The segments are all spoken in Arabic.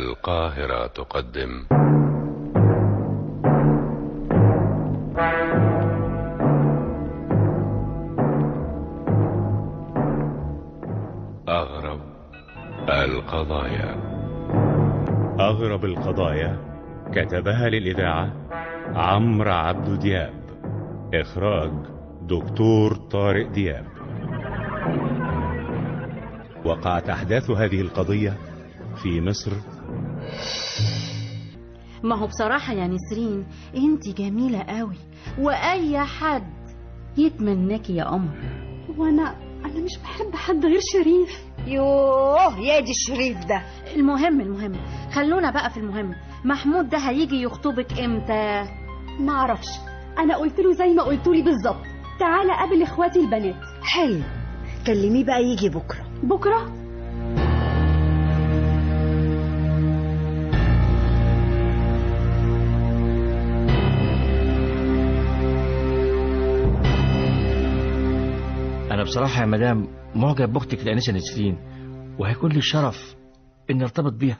القاهرة تقدم. أغرب القضايا. أغرب القضايا كتبها للإذاعة عمرو عبد دياب. إخراج دكتور طارق دياب. وقعت أحداث هذه القضية في مصر ما هو بصراحة يا نسرين أنت جميلة قوي وأي حد يتمناكي يا قمر. وأنا أنا مش بحب حد غير شريف. يوه يا دي الشريف ده. المهم المهم خلونا بقى في المهم. محمود ده هيجي يخطبك إمتى؟ ما أعرفش. أنا قلت له زي ما قلت لي بالظبط. تعالى قابل إخواتي البنات. حلو. كلميه بقى يجي بكرة. بكرة؟ أنا بصراحة يا مدام معجب بأختك الأنسة نسرين وهيكون لي الشرف إني أرتبط بيها.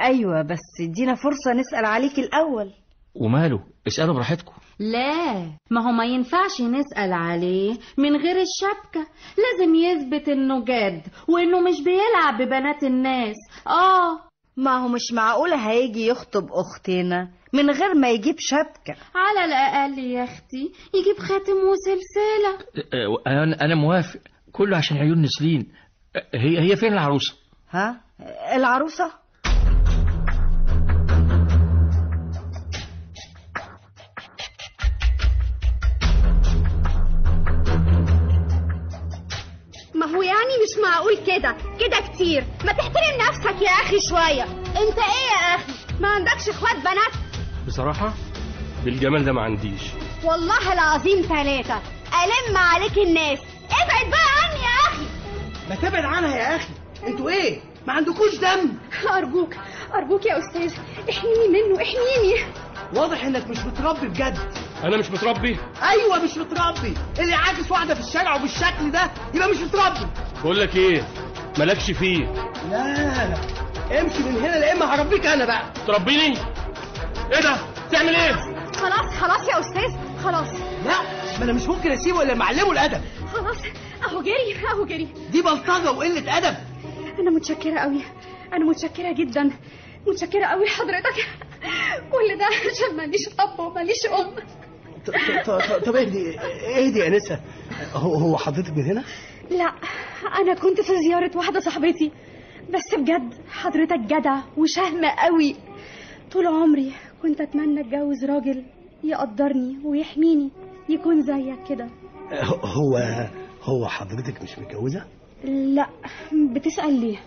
أيوه بس ادينا فرصة نسأل عليك الأول. وماله؟ اسألوا براحتكم. لا ما هو ما ينفعش نسأل عليه من غير الشبكة. لازم يثبت إنه جاد وإنه مش بيلعب ببنات الناس. آه ما هو مش معقوله هيجي يخطب أختنا من غير ما يجيب شبكة. على الأقل يا أختي يجيب خاتم وسلسلة. أه، أنا أنا موافق. كله عشان عيون نسرين أه، هي هي فين العروسة؟ ها؟ العروسة؟ معقول كده كده كتير. ما تحترم نفسك يا أخي شوية. أنت إيه يا أخي؟ ما عندكش إخوات بنات؟ بصراحة بالجمال ده ما عنديش. والله العظيم ثلاثة. ألم عليك الناس. ابعد بقى عني يا أخي. ما تبعد عنها يا أخي. أنتوا إيه؟ ما عندكوش دم. أرجوك أرجوك يا أستاذ. احميني منه احميني. واضح إنك مش متربي بجد. أنا مش متربي؟ أيوه مش متربي. اللي عاكس واحدة في الشارع وبالشكل ده يبقى مش متربي. بقول لك إيه؟ مالكش فيه. لا لا. امشي من هنا لا اما هربيك أنا بقى. تربيني؟ إيه ده؟ تعمل إيه؟ خلاص خلاص يا أستاذ خلاص. لا ما أنا مش ممكن اسيبه الا معلمه الأدب. خلاص أهو جري أهو جري. دي بلطجة وقلة أدب. أنا متشكرة قوي أنا متشكرة جدا. متشكرة قوي لحضرتك كل ده عشان ماليش أب وماليش ط- طب اهدي اهدي يا أنسة. هو هو حضرتك من هنا؟ لا أنا كنت في زيارة واحدة صاحبتي. بس بجد حضرتك جدع وشهم قوي. طول عمري كنت أتمنى أتجوز راجل يقدرني ويحميني يكون زيك كده. هو هو حضرتك مش متجوزة؟ لا بتسأل ليه؟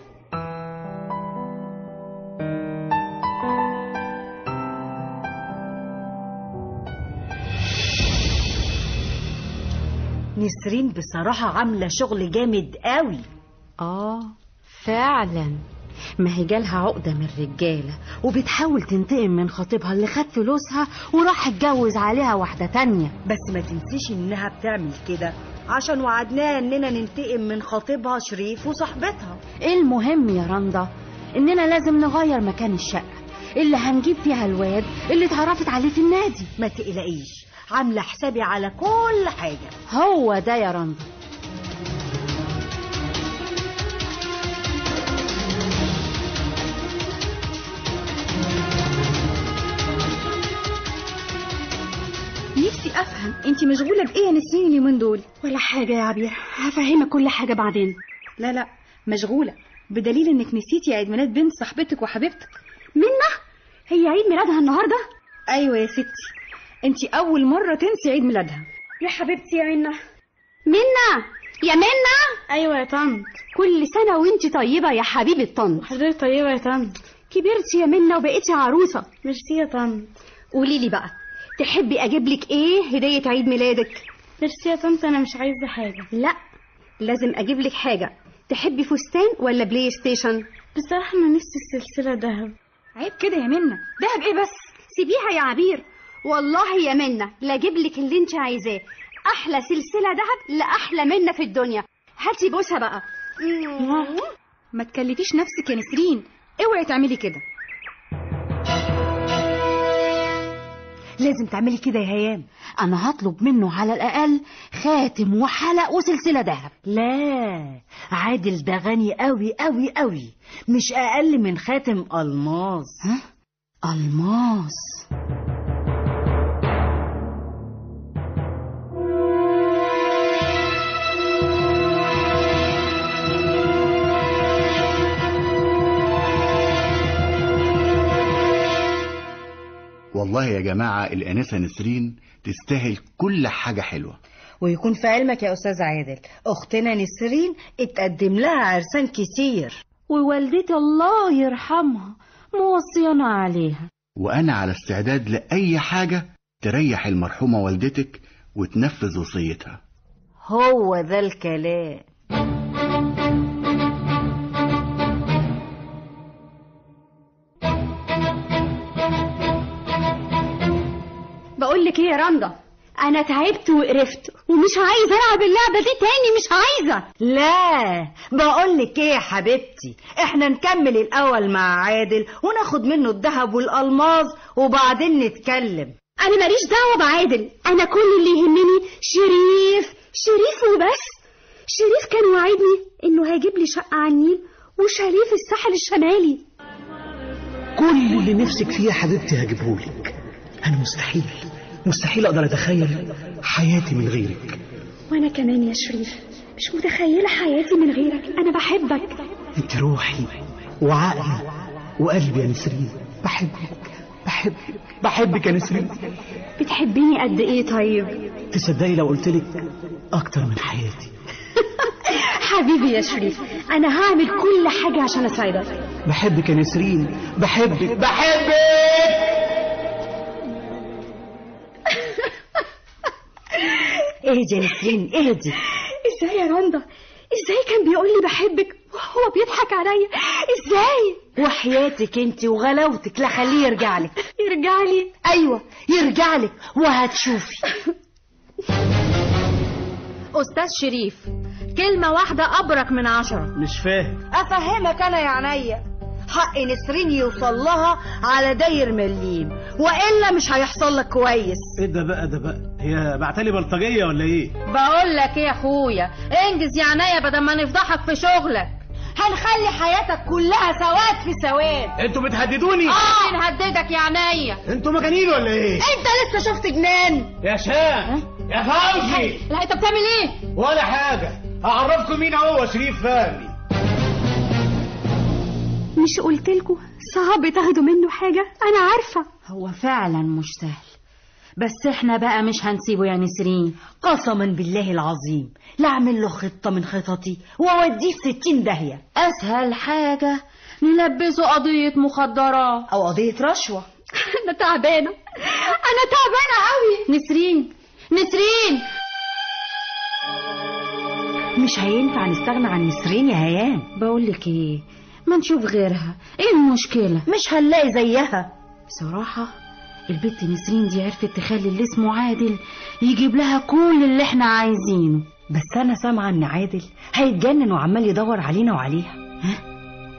نسرين بصراحة عاملة شغل جامد قوي. آه فعلا. ما هي جالها عقدة من الرجالة وبتحاول تنتقم من خطيبها اللي خد فلوسها وراح اتجوز عليها واحدة تانية. بس ما تنسيش إنها بتعمل كده عشان وعدناها إننا ننتقم من خطيبها شريف وصاحبتها. المهم يا رندا إننا لازم نغير مكان الشقة اللي هنجيب فيها الواد اللي اتعرفت عليه في النادي. ما تقلقيش عاملة حسابي على كل حاجة. هو ده يا رندا. نفسي أفهم انت مشغولة بإيه يا نسرين اليومين دول؟ ولا حاجة يا عبير. هفهمك كل حاجة بعدين. لا لا مشغولة بدليل إنك نسيتي عيد ميلاد بنت صاحبتك وحبيبتك. منى هي عيد ميلادها النهارده؟ أيوه يا ستي. انت اول مرة تنسي عيد ميلادها. يا حبيبتي يا منى منى يا منى أيوه يا طنط. كل سنة وانت طيبة يا حبيبة طنط. حضرتك طيبة يا طنط. كبرتي يا منى وبقيتي عروسة. ميرسي يا طنط. قولي لي بقى تحبي أجيب لك إيه هدية عيد ميلادك؟ ميرسي يا طنط أنا مش عايزة حاجة. لا لازم أجيب لك حاجة. تحبي فستان ولا PlayStation؟ بصراحة أنا نفسي السلسلة دهب. عيب كده يا منى دهب إيه بس؟ سيبيها يا عبير. والله يا منى لا أجيب لك اللي انت عايزاه. أحلى سلسلة دهب لأحلى منى في الدنيا. هاتي بوسها بقى. ما تكلفيش نفسك يا نسرين. اوعي تعملي كده. لازم تعملي كده يا هيام. أنا هطلب منه على الأقل خاتم وحلق وسلسلة ذهب. لا عادل ده غني قوي قوي قوي مش أقل من خاتم الماظ ها؟ ألماس. والله يا جماعة الأنسة نسرين تستاهل كل حاجة حلوة. ويكون في علمك يا أستاذ عادل أختنا نسرين اتقدم لها عرسان كتير. ووالدتي الله يرحمها موصيانا عليها. وأنا على استعداد لأي حاجة تريح المرحومة والدتك وتنفذ وصيتها. هو ده الكلام. يا رندا أنا تعبت وقرفت ومش عايزة ألعب اللعبة دي تاني مش عايزة. لا بقول لك إيه يا حبيبتي؟ إحنا نكمل الأول مع عادل وناخد منه الذهب والألماظ وبعدين نتكلم. أنا ماليش دعوة بعادل. أنا كل اللي يهمني شريف. شريف وبس. شريف كان وعدني إنه هيجيب لي شقة على النيل وشاليه في الساحل الشمالي. كل اللي نفسك فيه يا حبيبتي هجيبهولك. أنا مستحيل. مستحيل أقدر أتخيل حياتي من غيرك. وأنا كمان يا شريف مش متخيلة حياتي من غيرك أنا بحبك. أنت روحي وعقلي وقلبي يا نسرين. بحبك بحبك بحبك يا نسرين. بتحبيني قد إيه طيب؟ تصدقي لو قلت لك أكتر من حياتي. حبيبي يا شريف أنا هعمل كل حاجة عشان أساعدك. بحبك يا نسرين بحبك بحبك. اهدي يا نسرين اهدي. إزاي يا رندا؟ إزاي كان بيقول لي بحبك وهو بيضحك عليا؟ إزاي؟ وحياتك انت وغلاوتك لا خليه يرجع لك. يرجع لي؟ أيوه يرجع لك وهتشوفي. أستاذ شريف كلمة واحدة أبرك من عشرة. مش فاهم. أفهمك أنا يا عينيا. حق نسرين يوصل لها على داير مليم. وإلا مش هيحصل لك كويس. إيه ده بقى ده بقى هي بعتلي بلطجية ولا إيه؟ بقول لك إيه يا أخويا؟ إنجز يا عينيا بدل ما نفضحك في شغلك. هنخلي حياتك كلها سواد في سواد. أنتوا بتهددوني؟ آه نهددك يا عينيا. أنتوا مجانين ولا إيه؟ أنت لسه شفت جنان. يا شام يا فوزي. لا أنت بتعمل إيه؟ ولا حاجة. هعرفكم مين هو شريف فهمي. مش قلت لكم صعب تاخدوا منه حاجة؟ أنا عارفة. هو فعلا مش سهل. بس إحنا بقى مش هنسيبه يا نسرين. قسما بالله العظيم. لا أعمل له خطة من خططي وأوديه في ستين داهية. أسهل حاجة نلبسه قضية مخدرات أو قضية رشوة. أنا تعبانة. أنا تعبانة قوي نسرين نسرين! مش هينفع نستغنى عن نسرين يا هيام بقول لك إيه؟ ما نشوف غيرها. إيه المشكلة؟ مش هنلاقي زيها. بصراحة البت نسرين دي عرفت تخلي اللي اسمه عادل يجيب لها كل اللي إحنا عايزينه. بس أنا سامعة إن عادل هيتجنن وعمال يدور علينا وعليها.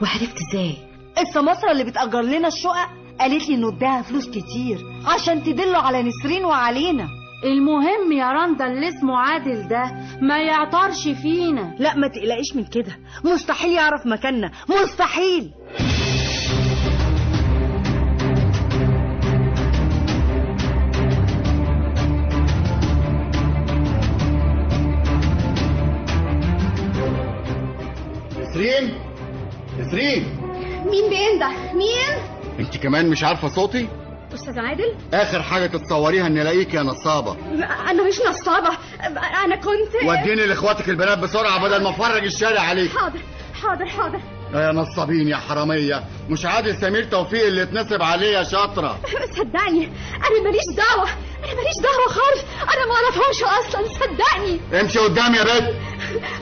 وعرفت إزاي؟ السماسرة اللي بتأجر لنا الشقق؟ قالت لي إنه اداها فلوس كتير عشان تدله على نسرين وعلينا. المهم يا رندا اللي اسمه عادل ده ما يعطرش فينا. لا ما تقلقيش من كده. مستحيل يعرف مكاننا. مستحيل. نسرين نسرين مين بينده مين؟ انت كمان مش عارفة صوتي؟ أستاذ عادل؟ آخر حاجة تتصوريها إن ألاقيك يا نصابة. أنا مش نصابة. أنا كنت وديني لإخواتك البنات بسرعة بدل ما أفرج الشارع عليك. حاضر حاضر حاضر. يا نصابين يا حرامية. مش عادل سمير توفيق اللي اتنسب عليه يا شاطرة. صدقني أنا ماليش دعوة. أنا ماليش دعوة خالص. أنا ما أعرفهمش أصلا. صدقني. امشي قدامي يا بنت.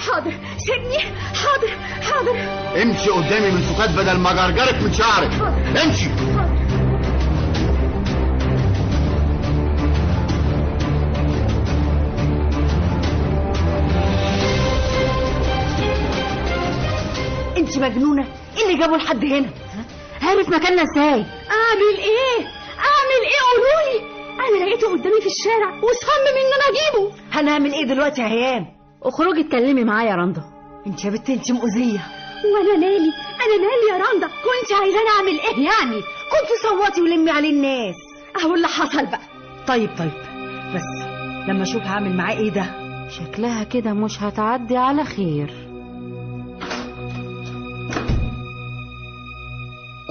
حاضر سيبني. حاضر حاضر. امشي قدامي من سكات بدل ما جرجرك من شعرك. امشي. مجنونة. إيه اللي جابه لحد هنا؟ عارف مكاننا إزاي؟ أعمل إيه؟ أعمل إيه قولولي أنا لقيته قدامي في الشارع وصمم إن أنا أجيبه. هنعمل إيه دلوقتي يا هيام اخرجي اتكلمي معايا يا رندا. أنت يا بنت أنت مؤذية. وأنا مالي؟ أنا مالي يا رندا؟ كنت عايزاني أعمل إيه يعني؟ كنت صوتي ولمي عليه الناس. أهو اللي حصل بقى. طيب طيب. بس لما أشوف هعمل معاه إيه ده؟ شكلها كده مش هتعدي على خير.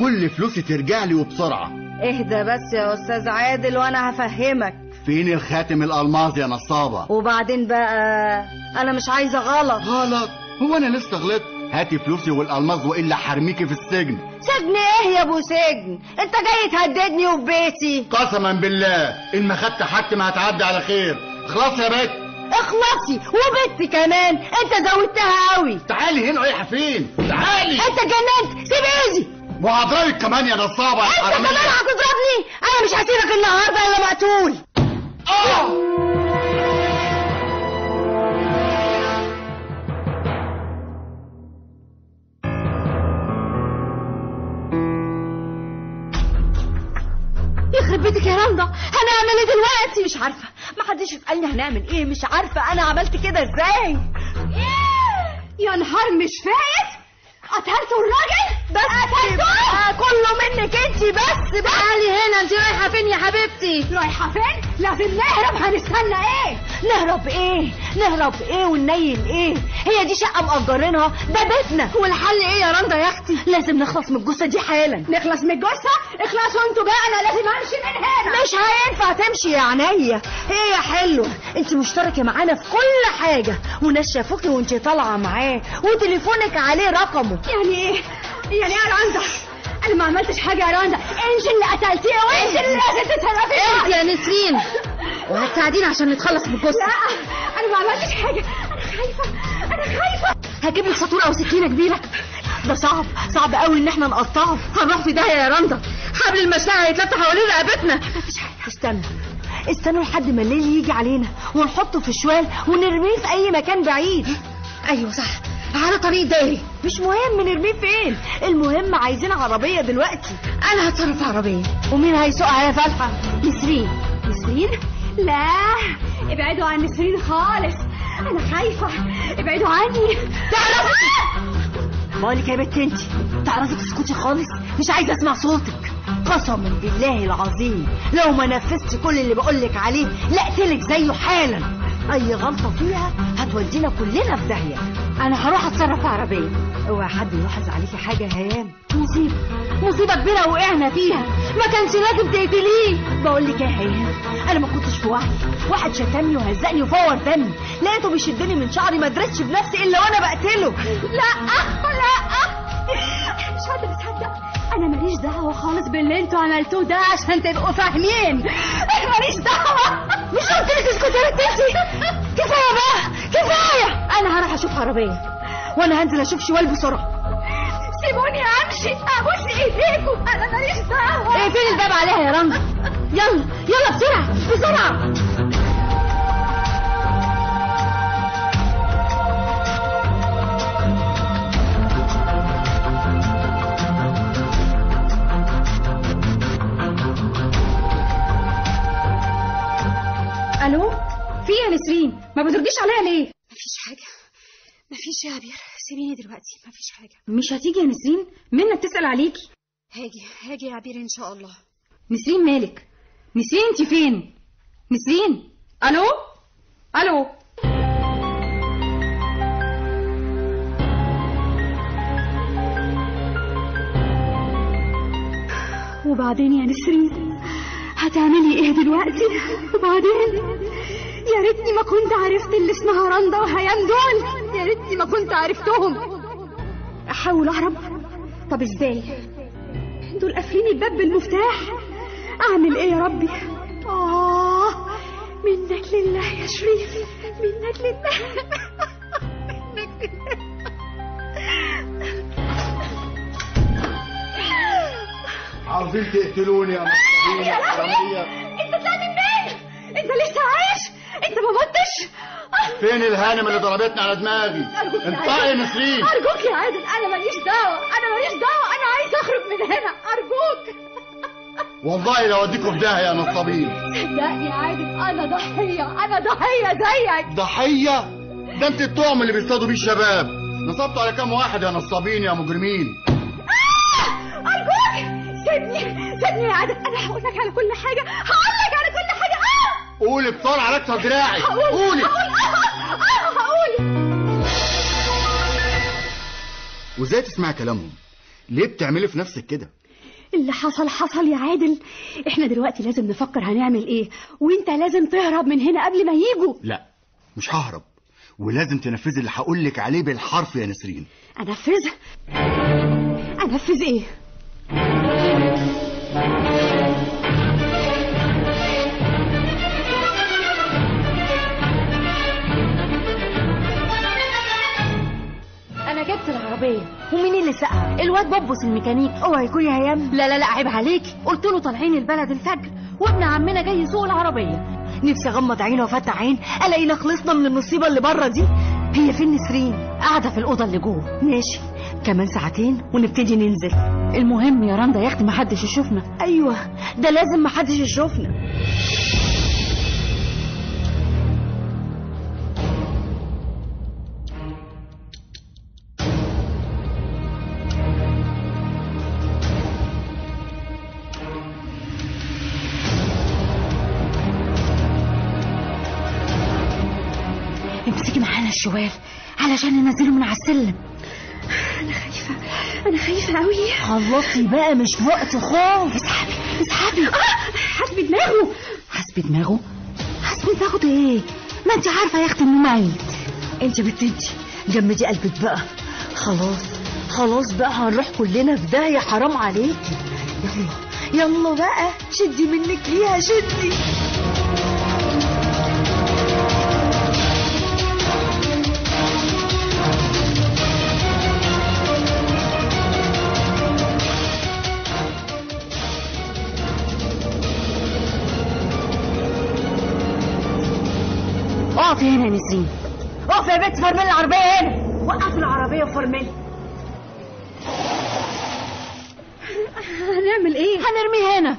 كل فلوسي ترجع لي وبسرعة. اهدى بس يا أستاذ عادل وأنا هفهمك. فين الخاتم الألماظ يا نصابة؟ وبعدين بقى أنا مش عايزة غلط. غلط؟ هو أنا لسه غلطت. هاتي فلوسي والألماظ وإلا حرميكي في السجن. سجن إيه يا أبو سجن؟ أنت جاي تهددني وفي بيتي. قسما بالله إن ما خدت حاجتي ما هتعدي على خير. خلاص يا بت. اخلصي وبنتي كمان. أنت زودتها قوي. تعالي هنا رايحة فين تعالي. أنت جننت. سيب إيدي. وهضربك كمان يا نصابة يا انت كمان هتضربني؟ أنا مش هسيبك النهارده إلا مقتول آه! يخرب بيتك يا رندا. هنعمل إيه دلوقتي؟ مش عارفة. ما حدش يسألني هنعمل إيه. مش عارفة. أنا عملت كده إزاي؟ يا نهار مش فايت. قتلتوا الراجل؟ بس بقى كله منك انت بس بقى. تعالي هنا انت رايحة فين يا حبيبتي؟ رايحة فين؟ لازم نهرب هنستنى إيه؟ نهرب إيه؟ نهرب إيه وننيل إيه؟ هي دي شقة مأجرينها ده بيتنا. والحل إيه يا رندا يا أختي؟ لازم نخلص من الجثة دي حالا. نخلص من الجثة؟ اخلصوا أنتوا بقى أنا لازم امشي من هنا. مش هينفع تمشي يا عينيا. إيه يا حلوة انت مشتركة معانا في كل حاجة. وناس شافوكي وانت طالعة معاه. وتليفونك عليه رقمه. يعني إيه؟ يعني إيه يا رندا أنا ما عملتش حاجة يا رندا انت اللي قتلتيه؟ وانت اللي لازم تتصرفي انت يا نسرين؟ وهتساعدينا عشان نتخلص من الجثه لا أنا ما عملتش حاجة. أنا خايفة. أنا خايفة. هجيب لك سطور أو سكينة كبيرة. ده صعب. صعب قوي إن إحنا نقطعه. هنروح في داهية يا رندا. حبل المشنقه هيتلف حوالين رقبتنا. استنى. استنوا لحد ما الليل يجي علينا ونحطه في شوال ونرميه في أي مكان بعيد. أيوه صح. على طريق دايري مش مهم نرميه فين. المهم عايزين عربية دلوقتي. أنا هتصرف في عربية. ومين هيسوقها يا فالحه نسرين. نسرين؟ لا. ابعدوا عن نسرين خالص. أنا خايفة. ابعدوا عني. تعرفي؟ مالك يا بنت انت تعرفي تسكتي خالص؟ مش عايزة أسمع صوتك. قسما بالله العظيم. لو ما نفذتش كل اللي بقولك عليه لاقتلك زيه حالا. أي غلطة فيها هتودينا كلنا في داهية. أنا هروح أتصرف في عربية. أوعى حد يلاحظ عليكي حاجة يا هيام مصيبة. مصيبة كبيرة وقعنا فيها. ما كانش لازم تقتليه بقول لك يا هيام أنا ما كنتش في وعي. واحد شتمني وهزقني وفور دمي. لقيته بيشدني من شعري ما درتش بنفسي إلا وأنا بقتله. لا لا مش قادره اصدق أنا ماليش دعوة خالص باللي أنتوا عملتوه ده عشان تبقوا فاهمين. ماليش دعوة. مش قلت لك اسكتي يا بنت انتي كفاية بقى. كفاية. أنا هروح أشوف عربية. وأنا هنزل أشوف شوال بسرعة. سيبوني أمشي. أبوس إيديكم. أنا ماليش دعوة. اقفلي الباب عليها يا رندا يلا. يلا بسرعة. بسرعة. ما بترديش عليا ليه؟ مفيش حاجة. مفيش يا عبير. سيبيني دلوقتي. مفيش حاجة. مش هتيجي يا نسرين؟ منى بتسال عليكي هاجي. هاجي يا عبير إن شاء الله. نسرين مالك؟ نسرين انت فين؟ نسرين؟ ألو؟ ألو؟ وبعدين يا نسرين هتعملي إيه دلوقتي؟ وبعدين؟ يا ريتني ما كنت عرفت اللي اسمها رندا وهيام دول. يا ريتني ما كنت عرفتهم. أحاول أهرب. طب إزاي؟ دول قافلين الباب بالمفتاح. أعمل إيه يا ربي؟ آه منك لله يا شريف منك لله منك لله عاوزين تقتلوني يا مصريين يا لهوي انت طلعت منين؟ انت لسه عايش انت ما متش؟ فين الهانم اللي ضربتني على دماغي؟ انطقي. يا نسرين. أرجوك يا عادل. أنا ماليش دعوة. أنا ماليش دعوة. أنا عايز أخرج من هنا. أرجوك. والله لو اديكم في داهية يا نصابين صدقني يا عادل. أنا ضحية. أنا ضحية زيك. ضحية؟ ده أنت الطعم اللي بيصطادوا بيه الشباب. نصبتوا على كام واحد يا نصابين يا مجرمين. أرجوك. سيبني. سيبني يا عادل. أنا هقول لك على كل حاجة. هقول لك على قولي بسرعة على دراعي. قولي. هقول وازاي تسمعي كلامهم؟ ليه بتعملي في نفسك كده؟ اللي حصل حصل يا عادل. إحنا دلوقتي لازم نفكر هنعمل إيه وانت لازم تهرب من هنا قبل ما يجوا لا مش ههرب. ولازم تنفذي اللي هقول لك عليه بالحرف يا نسرين. أنفذ؟ أنفذ إيه؟ العربيه ومين اللي سقها؟ الواد بوبس الميكانيك. اوعى يكون يا هيام لا لا لا عيب عليكي قلت له طالعين البلد الفجر وابن عمنا جاي يسوق العربية. نفسي أغمض عيني وأفتح عين الاقينا خلصنا من المصيبة اللي بره دي. هي فين نسرين قاعدة في الأوضة اللي جوه. ماشي. كمان ساعتين ونبتدي ننزل. المهم يا رندا يا أختي محدش يشوفنا. أيوه ده لازم محدش يشوفنا. الشوال علشان ننزله من على السلم. أنا خايفة. أنا خايفة قوي خلصي بقى مش وقت خالص. اسحبي. اسحبي. حسب دماغه. حسب دماغه؟ حسب دماغه ده إيه؟ ما أنت عارفة يا أختي إنه ميت. أنت بنت انت جمدي قلبك بقى. خلاص. خلاص بقى هنروح كلنا في داهيه حرام عليكي. يلا. يلا بقى. شدي منك ليها شدي. يا نسرين اقف يا بنت فرملي العربية هنا. وقف العربية وفرملي هنعمل إيه؟ هنرميه هنا.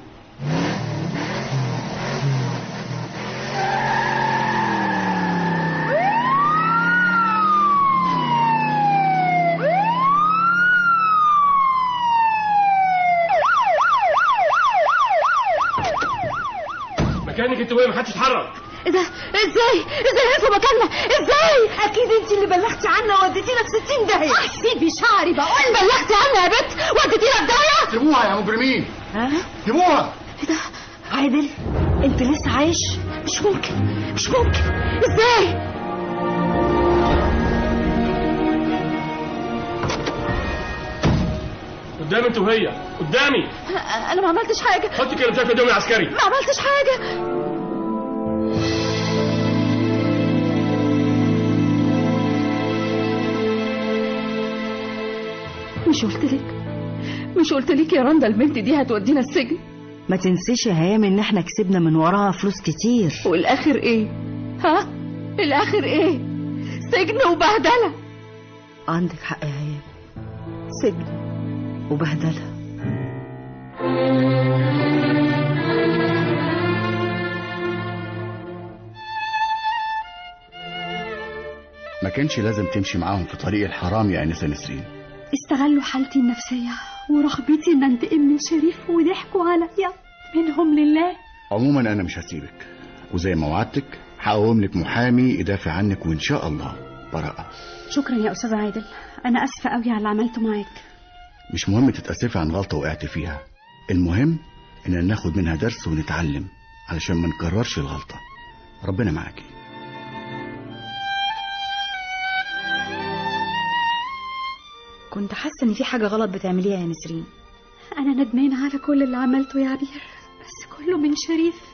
مكانك انت وهي محدش يتحرك. إيه ده إزاي؟ إزاي عرفوا مكاننا؟ إزاي؟ أكيد أنت اللي بلغتي عنا ووديتينا في 60 داهيه سيبي شعري بقول. بلغتي عنها يا بنت وديتينا في داهيه سيبوها يا مجرمين. ها؟ سيبوها عادل أنت لسه عايش؟ مش ممكن مش ممكن. إزاي؟ قدام انت وهي. قدامي. أنا ما عملتش حاجة. حطي كلمتك قدام العسكري. ما عملتش حاجة. مش قلت لك؟ مش قلت لك يا رندا البنت دي هتودينا السجن؟ ما تنسيش يا هيام إن إحنا كسبنا من وراها فلوس كتير. والآخر إيه؟ ها؟ الآخر إيه؟ سجن وبهدلة. عندك حق يا هيام. سجن وبهدلة. ما كانش لازم تمشي معاهم في طريق الحرام يا انسه نسرين. استغلوا حالتي النفسية ورغبتي إن أنتقم من شريف وضحكوا عليا منهم لله. عموما أنا مش هسيبك. وزي ما وعدتك هقوم لك محامي يدافع عنك وإن شاء الله. براءة. شكرا يا أستاذ عادل. أنا آسفة قوي على اللي عملته معاك. مش مهم تتأسفي عن غلطة وقعت فيها. المهم إننا ناخد منها درس ونتعلم علشان ما نكررش الغلطة. ربنا معاكي. كنت حاسة إن في حاجة غلط بتعمليها يا نسرين. أنا ندمانة على كل اللي عملته يا عبير بس كله من شريف.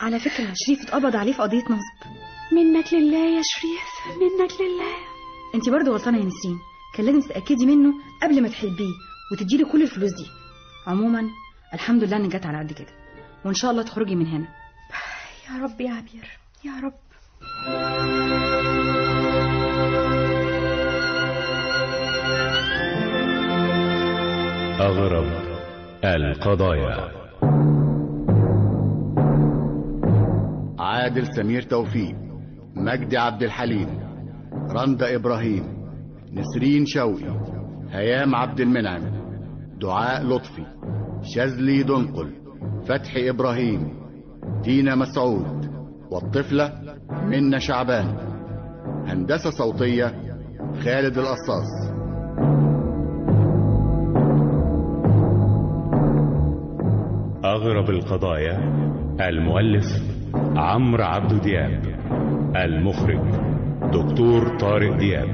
على فكرة شريف اتقبض عليه في قضية نصب. منك لله يا شريف منك لله. انت برضه غلطانة يا نسرين. كان لازم تتأكدي منه قبل ما تحبيه وتديله كل الفلوس دي. عموما الحمد لله انك جت على قد كده. وإن شاء الله تخرجي من هنا. يا رب يا عبير يا رب. أغرب القضايا. عادل سمير توفيق مجدي عبد الحليم رندا إبراهيم نسرين شوقي هيام عبد المنعم دعاء لطفي شاذلي دنقل فتحي إبراهيم دينا مسعود والطفلة منة شعبان هندسة صوتية خالد القصاص أغرب القضايا المؤلف عمرو عبد دياب المخرج دكتور طارق دياب.